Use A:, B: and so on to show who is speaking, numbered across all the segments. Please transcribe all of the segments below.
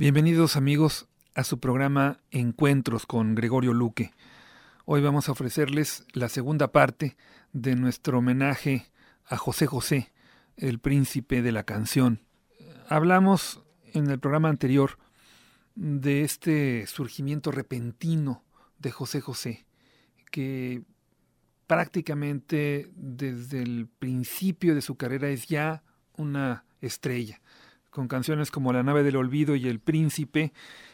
A: Bienvenidos amigos a su programa Encuentros con Gregorio Luque. Hoy vamos a ofrecerles la segunda parte de nuestro homenaje a José José, el príncipe de la canción. Hablamos en el programa anterior de este surgimiento repentino de José José, que prácticamente desde el principio de su carrera es ya una estrella con canciones como La nave del olvido y El príncipe,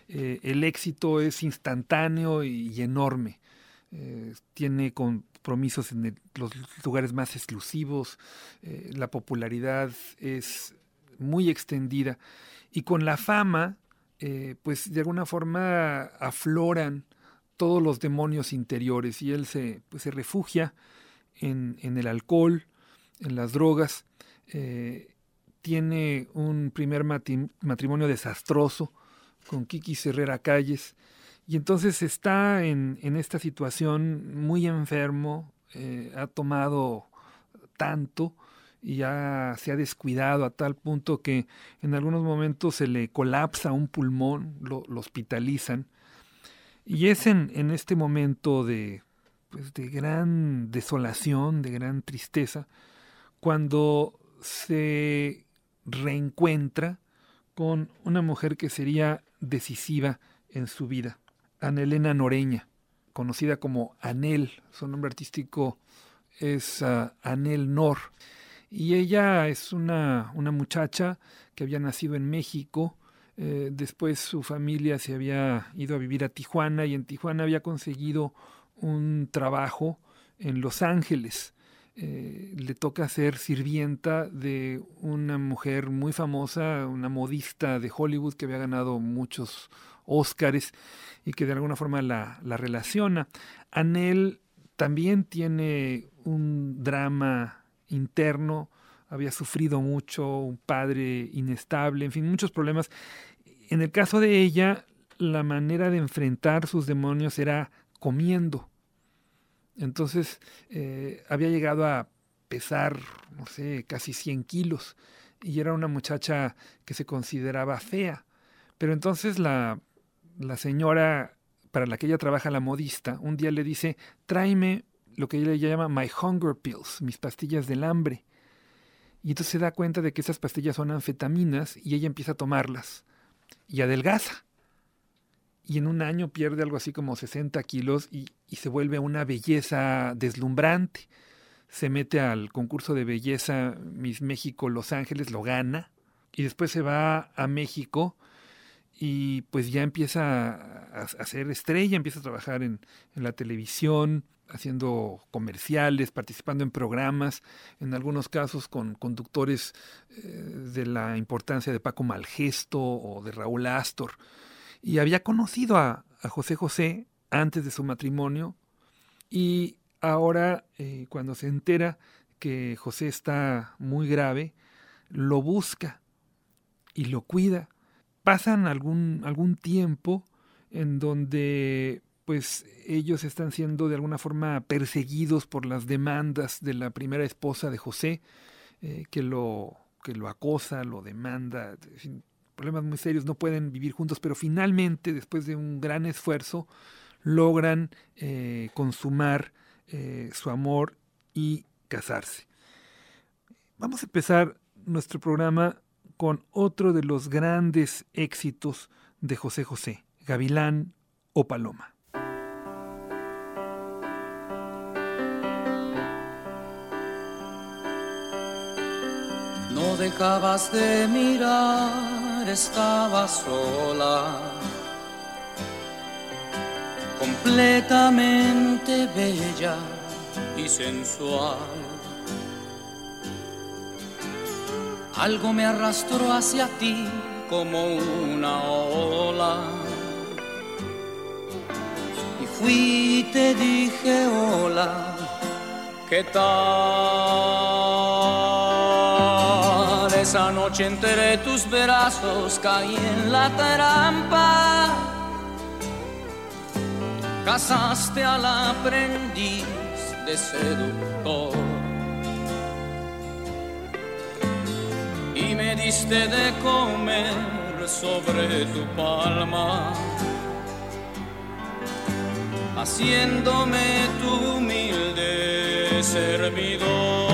A: eh, el éxito es instantáneo y, enorme. Eh, tiene compromisos en los lugares más exclusivos, eh, la popularidad es muy extendida y con la fama, pues de alguna forma afloran todos los demonios interiores y él se, pues, se refugia en, en, el alcohol, en las drogas tiene un primer matrimonio desastroso con Kiki Herrera Calles y entonces está en, esta situación muy enfermo, eh, ha tomado tanto y ya se ha descuidado a tal punto que en algunos momentos se le colapsa un pulmón, lo, hospitalizan. Y es en, en este momento de, pues de gran desolación, de gran tristeza, cuando se reencuentra con una mujer que sería decisiva en su vida, Anelena Noreña, conocida como Anel, su nombre artístico es ah, Anel Nor, y ella es una, una, muchacha que había nacido en México, eh, después su familia se había ido a vivir a Tijuana y en Tijuana había conseguido un trabajo en Los Ángeles eh, le toca ser sirvienta de una mujer muy famosa, una modista de Hollywood que había ganado muchos Óscares y que de alguna forma la, la relaciona. Anel también tiene un drama interno, había sufrido mucho, un padre inestable, en fin, muchos problemas. En el caso de ella, la manera de enfrentar sus demonios era comiendo entonces eh, había llegado a pesar, no sé, casi 100 kilos y era una muchacha que se consideraba fea. Pero entonces la, la señora para la que ella trabaja, la modista, un día le dice, tráeme lo que ella llama my hunger pills, mis pastillas del hambre. Y entonces se da cuenta de que esas pastillas son anfetaminas y ella empieza a tomarlas y adelgaza y en un año pierde algo así como 60 kilos y, se vuelve una belleza deslumbrante. Se mete al concurso de belleza Miss México Los Ángeles, lo gana y después se va a México y pues ya empieza a, ser estrella, empieza a trabajar en, la televisión, haciendo comerciales, participando en programas, en algunos casos con conductores eh, de la importancia de Paco Malgesto o de Raúl Astor y había conocido a, José José antes de su matrimonio y ahora eh, cuando se entera que José está muy grave, lo busca y lo cuida. Pasan algún, algún tiempo en donde pues ellos están siendo de alguna forma perseguidos por las demandas de la primera esposa de José, eh, que, lo, que lo acosa, lo demanda, problemas muy serios, no pueden vivir juntos, pero finalmente, después de un gran esfuerzo, logran eh, consumar eh, su amor y casarse. Vamos a empezar nuestro programa con otro de los grandes éxitos de José José, Gavilán o Paloma.
B: No dejabas de mirar estaba sola, completamente bella y sensual. Algo me arrastró hacia ti como una ola. Y fui y te dije hola, ¿qué tal? Noche entre tus brazos caí en la trampa. Casaste al aprendiz de seductor. Y me diste de comer sobre tu palma, haciéndome tu humilde servidor.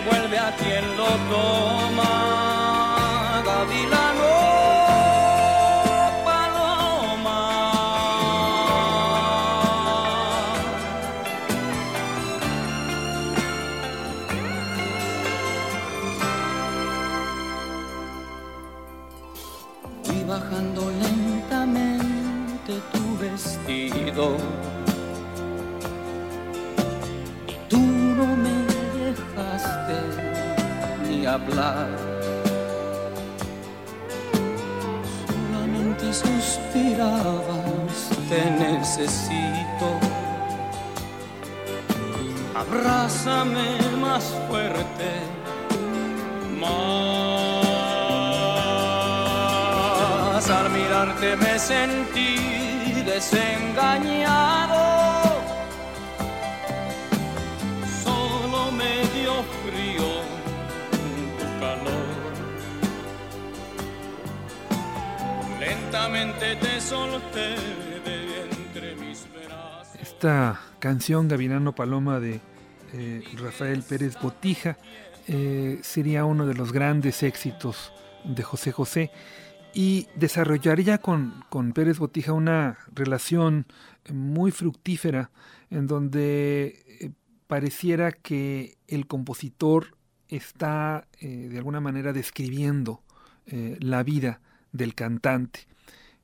B: vuelve a quien lo toma. Solamente suspirabas, te necesito. Abrázame más fuerte, más. Al mirarte me sentí desengañado
A: Esta canción Gavinano Paloma de eh, Rafael Pérez Botija eh, sería uno de los grandes éxitos de José José y desarrollaría con, con Pérez Botija una relación muy fructífera en donde eh, pareciera que el compositor está de alguna manera describiendo la vida del cantante.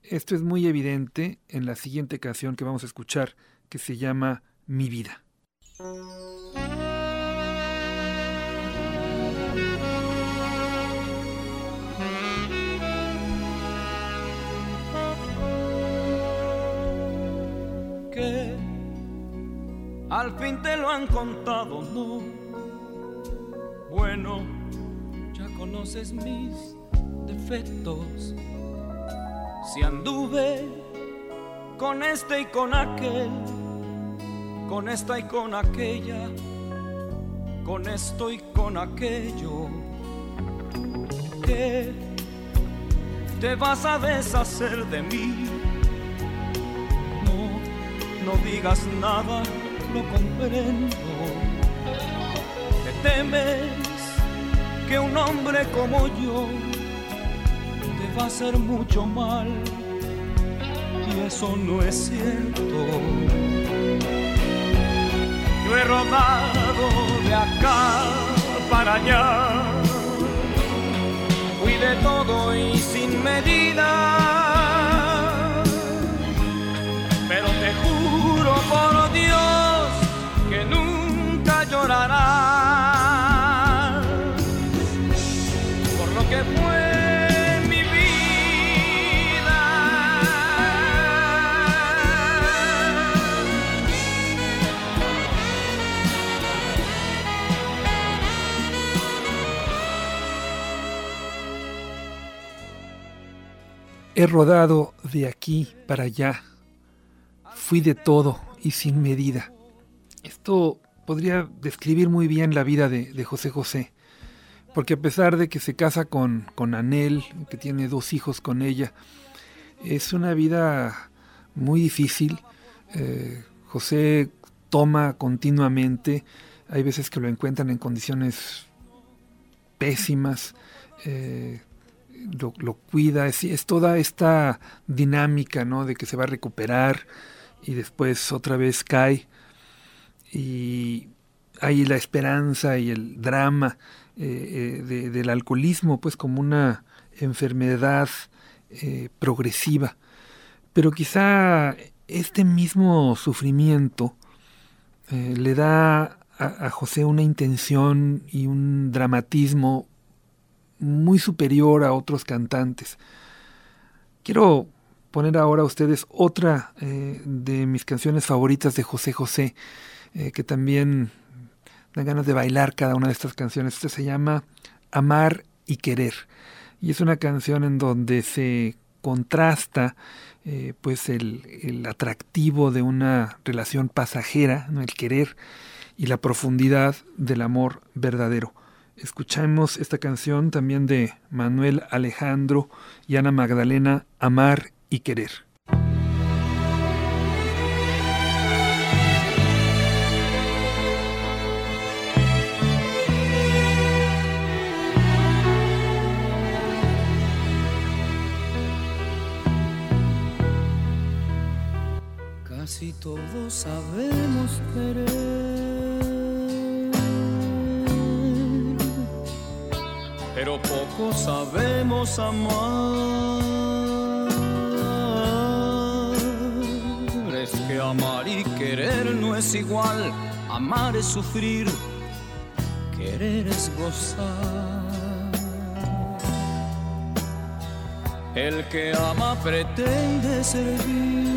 A: Esto es muy evidente en la siguiente canción que vamos a escuchar, que se llama Mi vida.
B: Que al fin te lo han contado, no. Bueno, ya conoces mis defectos si anduve con este y con aquel, con esta y con aquella, con esto y con aquello, que te vas a deshacer de mí. No, no digas nada, lo comprendo. Te temes que un hombre como yo va a hacer mucho mal. Y eso no es cierto. Yo he rodado de acá para allá, fui de todo y sin medida,
A: He rodado de aquí para allá. Fui de todo y sin medida. Esto podría describir muy bien la vida de, José José. Porque a pesar de que se casa con, con Anel, que tiene dos hijos con ella, es una vida muy difícil. Eh, José toma continuamente, hay veces que lo encuentran en condiciones pésimas, eh, lo, cuida, es, toda esta dinámica, ¿no? De que se va a recuperar y después otra vez cae. Y hay la esperanza y el drama eh, eh, del alcoholismo, pues como una enfermedad eh, progresiva. Pero quizá este mismo sufrimiento le da a, José una intención y un dramatismo muy superior a otros cantantes. Quiero poner ahora a ustedes otra eh, de mis canciones favoritas de José José, eh, que también dan ganas de bailar cada una de estas canciones. Esta se llama Amar y Querer. Y es una canción en donde se contrasta eh, pues el, el, atractivo de una relación pasajera, el querer, y la profundidad del amor verdadero. Escuchamos esta canción también de Manuel Alejandro y Ana Magdalena, Amar y Querer.
B: Casi todos sabemos querer pero poco sabemos amar. Es que amar y querer no es igual, amar es sufrir, querer es gozar. El que ama pretende servir.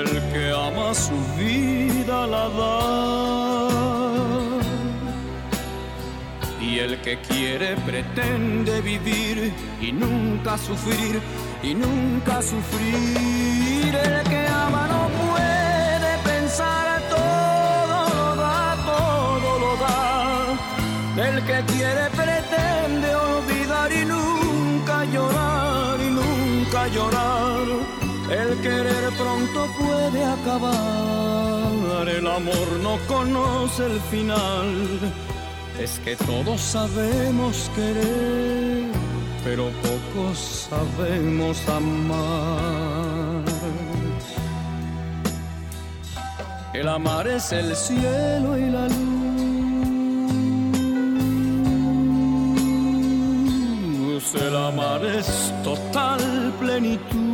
B: El que ama su vida la da el que quiere pretende vivir y nunca sufrir, y nunca sufrir. El que ama no puede pensar, todo lo da, todo lo da. El que quiere pretende olvidar y nunca llorar, y nunca llorar. El querer pronto puede acabar, el amor no conoce el final es que todos sabemos querer, pero pocos sabemos amar. El amar es el cielo y la luz. El amar es total plenitud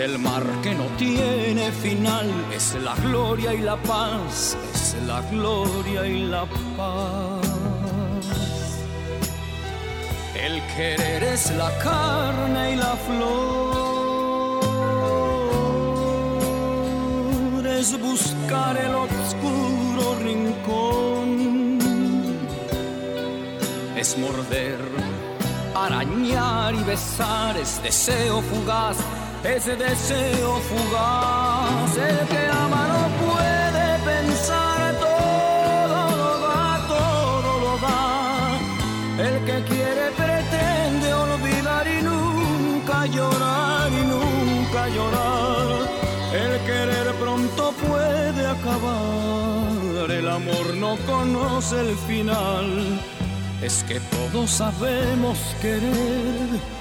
B: el mar que no tiene final, es la gloria y la paz, es la gloria y la paz. El querer es la carne y la flor, es buscar el oscuro rincón, es morder, arañar y besar, es deseo fugaz ese deseo fugaz. El que ama no puede pensar, todo lo da, todo lo da. El que quiere pretende olvidar y nunca llorar y nunca llorar. El querer pronto puede acabar, el amor no conoce el final. Es que todos sabemos querer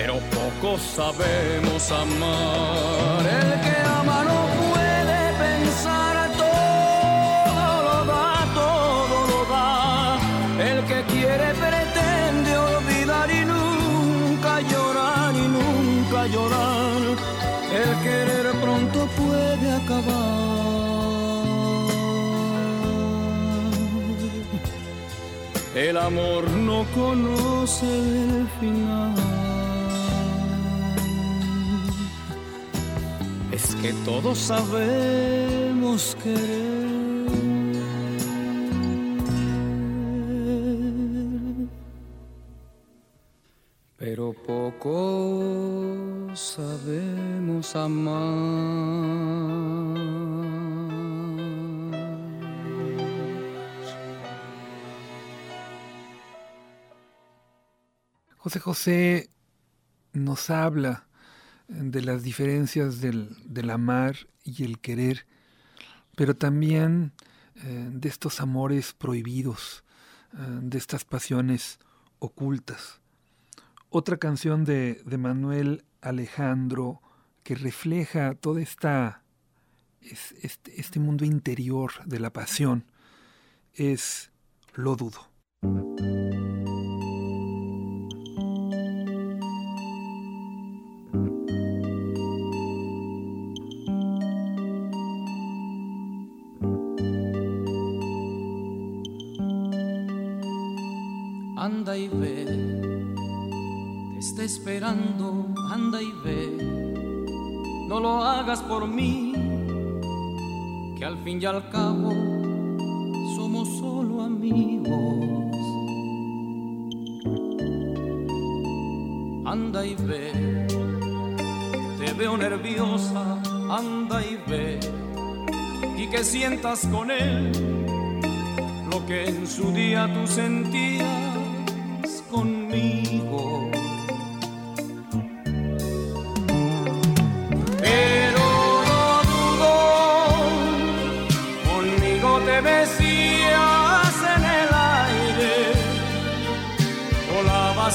B: pero pocos sabemos amar. El que ama no puede pensar, todo lo da, todo lo da. El que quiere pretende olvidar y nunca llorar y nunca llorar. El querer pronto puede acabar. El amor no conoce el final. Que todos sabemos querer. Pero poco sabemos amar.
A: José José nos habla de las diferencias del, amar y el querer, pero también eh, de estos amores prohibidos, eh, de estas pasiones ocultas. Otra canción de, Manuel Alejandro que refleja todo esta, este, este mundo interior de la pasión es Lo dudo.
B: Al fin y al cabo somos solo amigos. Anda y ve, te veo nerviosa, anda y ve, y que sientas con él lo que en su día tú sentías conmigo.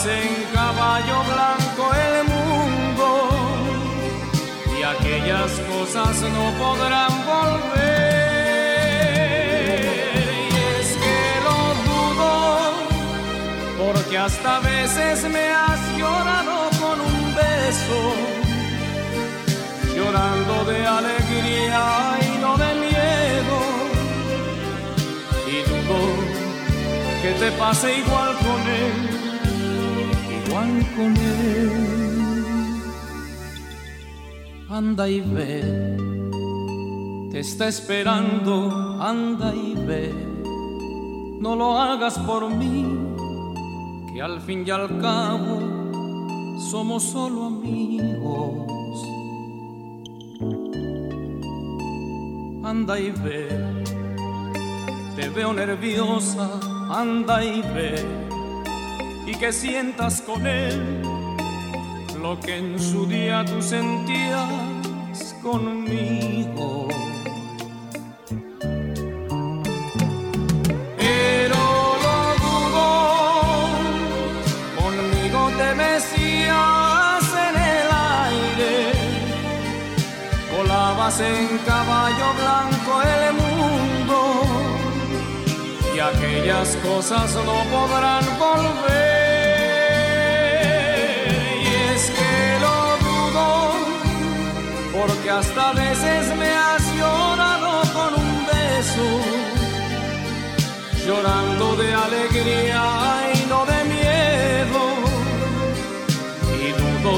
B: En caballo blanco el mundo y aquellas cosas no podrán volver. porque hasta veces me has llorado con un beso, llorando de alegría y no de miedo. Y dudo que te pase igual con él. Anda y ve, te está esperando, anda y ve, no lo hagas por mí y al fin y al cabo somos solo amigos. Anda y ve, te veo nerviosa, anda y ve, y que sientas con él lo que en su día tú sentías conmigo. en caballo blanco el mundo y aquellas cosas no podrán volver. Porque hasta veces me has llorado con un beso, llorando de alegría y no de miedo. Y dudo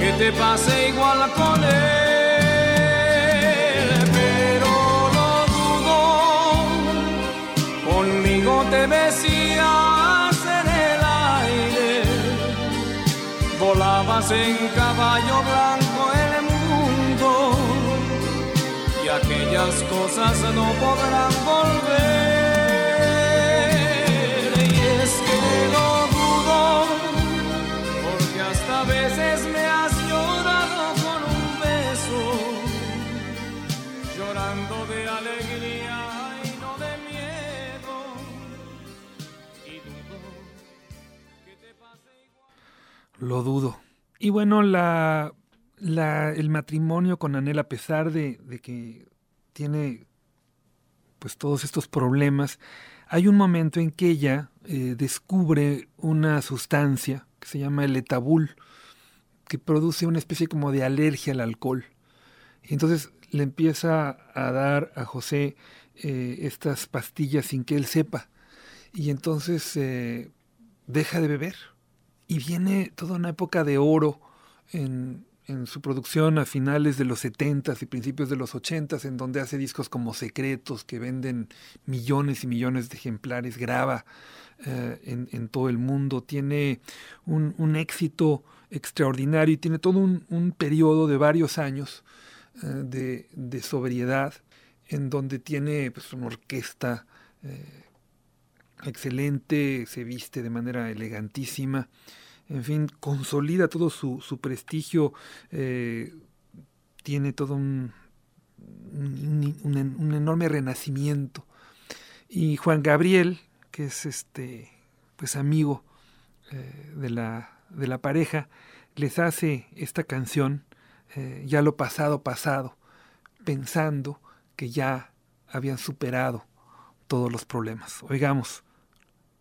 B: que te pase igual con él. te besías en el aire, volabas en caballo blanco aquellas cosas no podrán volver. Y es que no dudo, porque hasta veces me has llorado con un beso, llorando de alegría.
A: Lo dudo. Y bueno, la, el matrimonio con Anel, a pesar de, que tiene pues todos estos problemas, hay un momento en que ella eh, descubre una sustancia que se llama el etabul, que produce una especie como de alergia al alcohol. Y entonces le empieza a dar a José eh, estas pastillas sin que él sepa. Y entonces eh, deja de beber y viene toda una época de oro en, su producción a finales de los 70s y principios de los 80s, en donde hace discos como Secretos, que venden millones y millones de ejemplares, graba eh, en, todo el mundo, tiene un, éxito extraordinario y tiene todo un, periodo de varios años eh, de, sobriedad, en donde tiene pues, una orquesta eh, excelente, se viste de manera elegantísima en fin, consolida todo su, su prestigio, eh, tiene todo un, un, enorme renacimiento. Y Juan Gabriel, que es este pues amigo eh, de, la, de la pareja, les hace esta canción, eh, ya lo pasado, pasado, pensando que ya habían superado todos los problemas. Oigamos,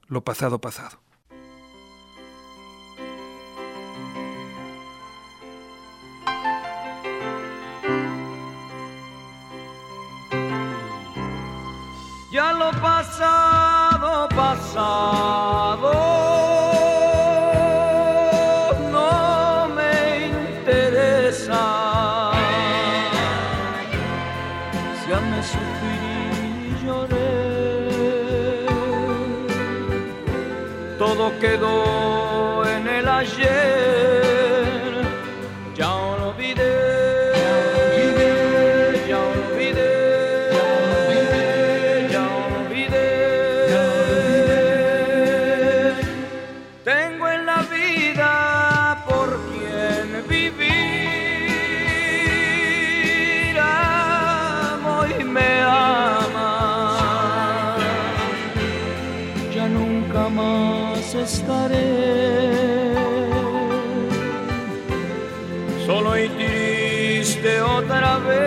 A: lo pasado, pasado.
B: Ya lo pasado, pasado Solo y triste otra vez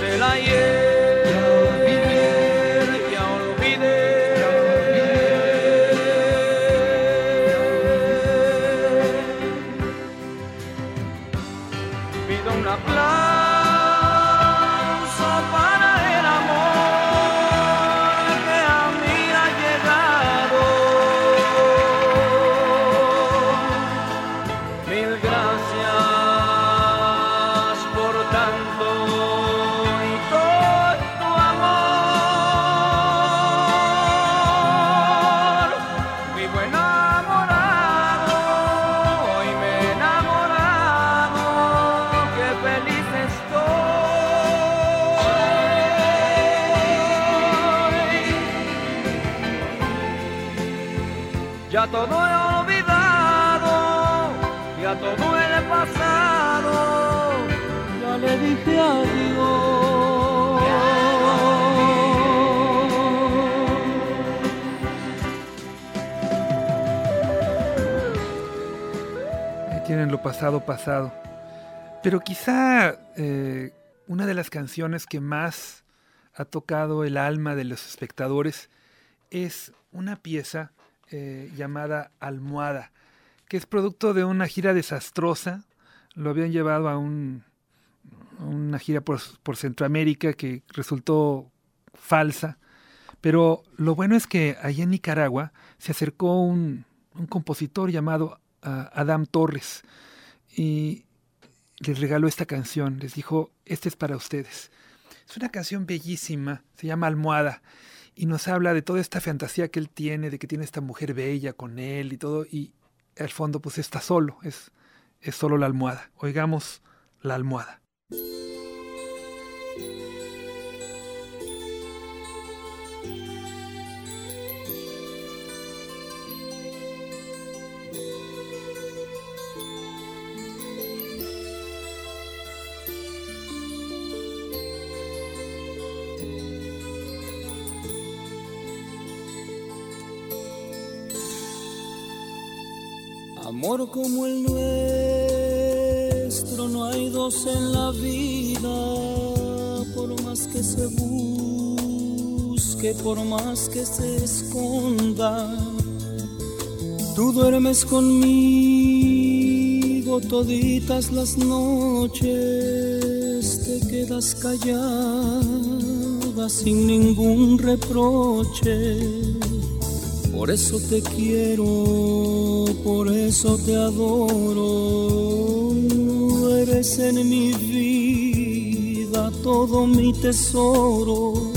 B: el ayer Ya todo he olvidado, ya todo el pasado, ya le dije adiós.
A: Ahí tienen lo pasado, pasado. Pero quizá eh, una de las canciones que más ha tocado el alma de los espectadores es una pieza eh, llamada Almohada, que es producto de una gira desastrosa. Lo habían llevado a, un, una gira por, Centroamérica que resultó falsa. Pero lo bueno es que allá en Nicaragua se acercó un, compositor llamado uh, Adam Torres y les regaló esta canción. Les dijo, esta es para ustedes. Es una canción bellísima, se llama Almohada y nos habla de toda esta fantasía que él tiene, de que tiene esta mujer bella con él y todo, y al fondo pues está solo, es, es solo la almohada. Oigamos la almohada.
B: Amor como el nuestro, no hay dos en la vida, por más que se busque, por más que se esconda. Tú duermes conmigo toditas las noches, te quedas callada sin ningún reproche. Por eso te quiero, por eso te adoro. Eres en mi vida todo mi tesoro.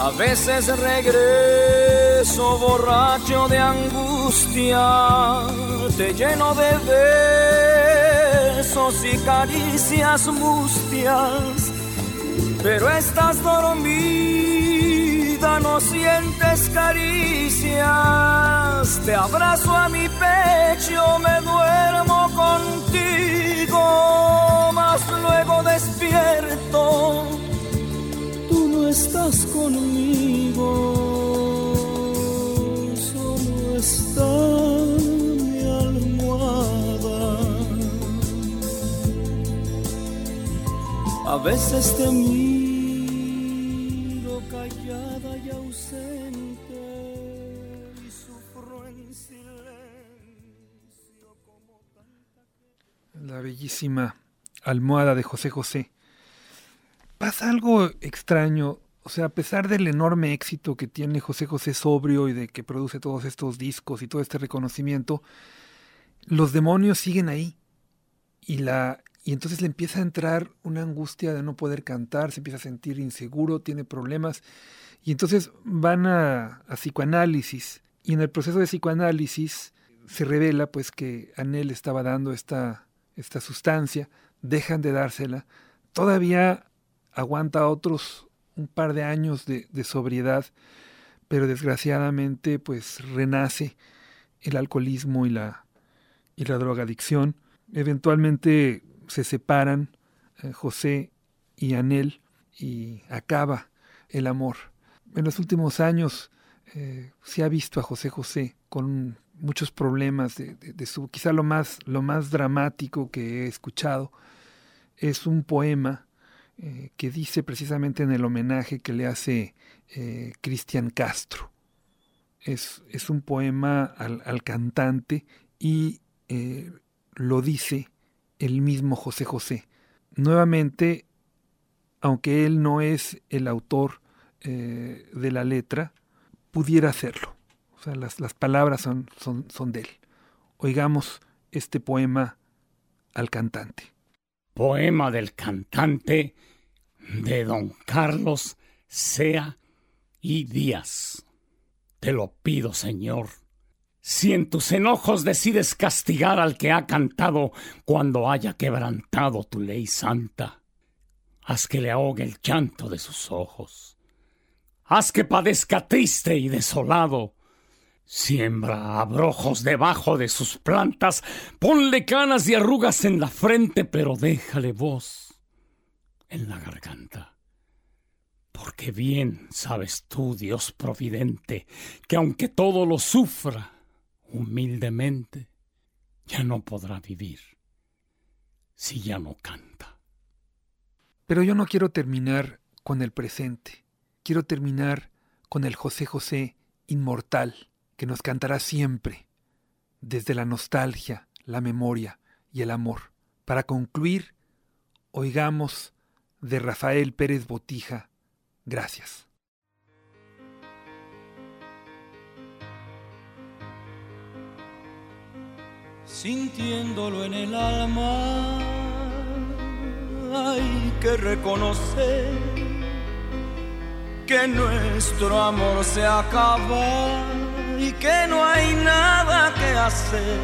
B: A veces regreso borracho de angustia, te lleno de besos y caricias mustias, pero estás no sientes caricias, te abrazo a mi pecho, me duermo contigo, mas luego despierto tú no estás conmigo, solo está mi almohada. A veces te miro
A: Almohada de José José. Pasa algo extraño, o sea, a pesar del enorme éxito que tiene José José sobrio y de que produce todos estos discos y todo este reconocimiento, los demonios siguen ahí. Y la y entonces le empieza a entrar una angustia de no poder cantar, se empieza a sentir inseguro, tiene problemas Y entonces van a, psicoanálisis y en el proceso de psicoanálisis se revela pues que Anel estaba dando esta, esta sustancia, dejan de dársela, todavía aguanta otros un par de años de, sobriedad, pero desgraciadamente pues renace el alcoholismo y la, y la drogadicción. Eventualmente se separan eh, José y Anel y acaba el amor. En los últimos años eh, se ha visto a José José con muchos problemas de, su quizá lo más lo más dramático que he escuchado es un poema eh, que dice precisamente en el homenaje que le hace Cristian Castro es, es, un poema al, al cantante y lo dice el mismo José José. Nuevamente, aunque él no es el autor eh, de la letra, pudiera hacerlo. O sea, las, las palabras son, son, son de él. Oigamos este poema al cantante.
C: Poema del cantante de don Carlos Sea y Díaz. Te lo pido, Señor, si en tus enojos decides castigar al que ha cantado cuando haya quebrantado tu ley santa, haz que le ahogue el llanto de sus ojos, haz que padezca triste y desolado, siembra abrojos debajo de sus plantas, ponle canas y arrugas en la frente, pero déjale voz en la garganta. Porque bien sabes tú, Dios providente, que aunque todo lo sufra, humildemente, ya no podrá vivir si ya no canta.
A: Pero yo no quiero terminar con el presente, quiero terminar con el José José inmortal que nos cantará siempre, desde la nostalgia, la memoria y el amor. Para concluir, oigamos de Rafael Pérez Botija, gracias.
B: sintiéndolo en el alma, hay que reconocer que nuestro amor se acaba y que no hay nada que hacer.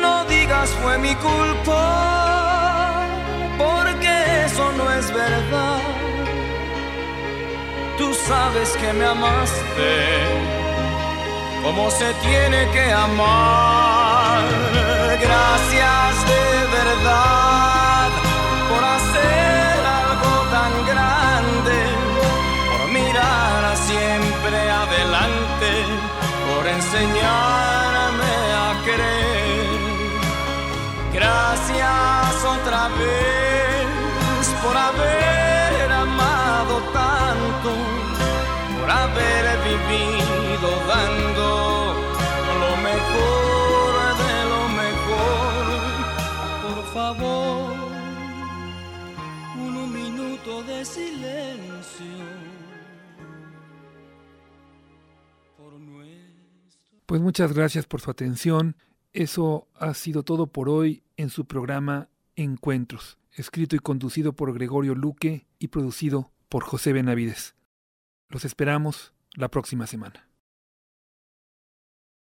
B: No digas fue mi culpa, porque eso no es verdad. Tú sabes que me amaste como se tiene que amar. Gracias de verdad silencio.
A: Pues muchas gracias por su atención. Eso ha sido todo por hoy en su programa Encuentros, escrito y conducido por Gregorio Luque y producido por José Benavides. Los esperamos la próxima semana.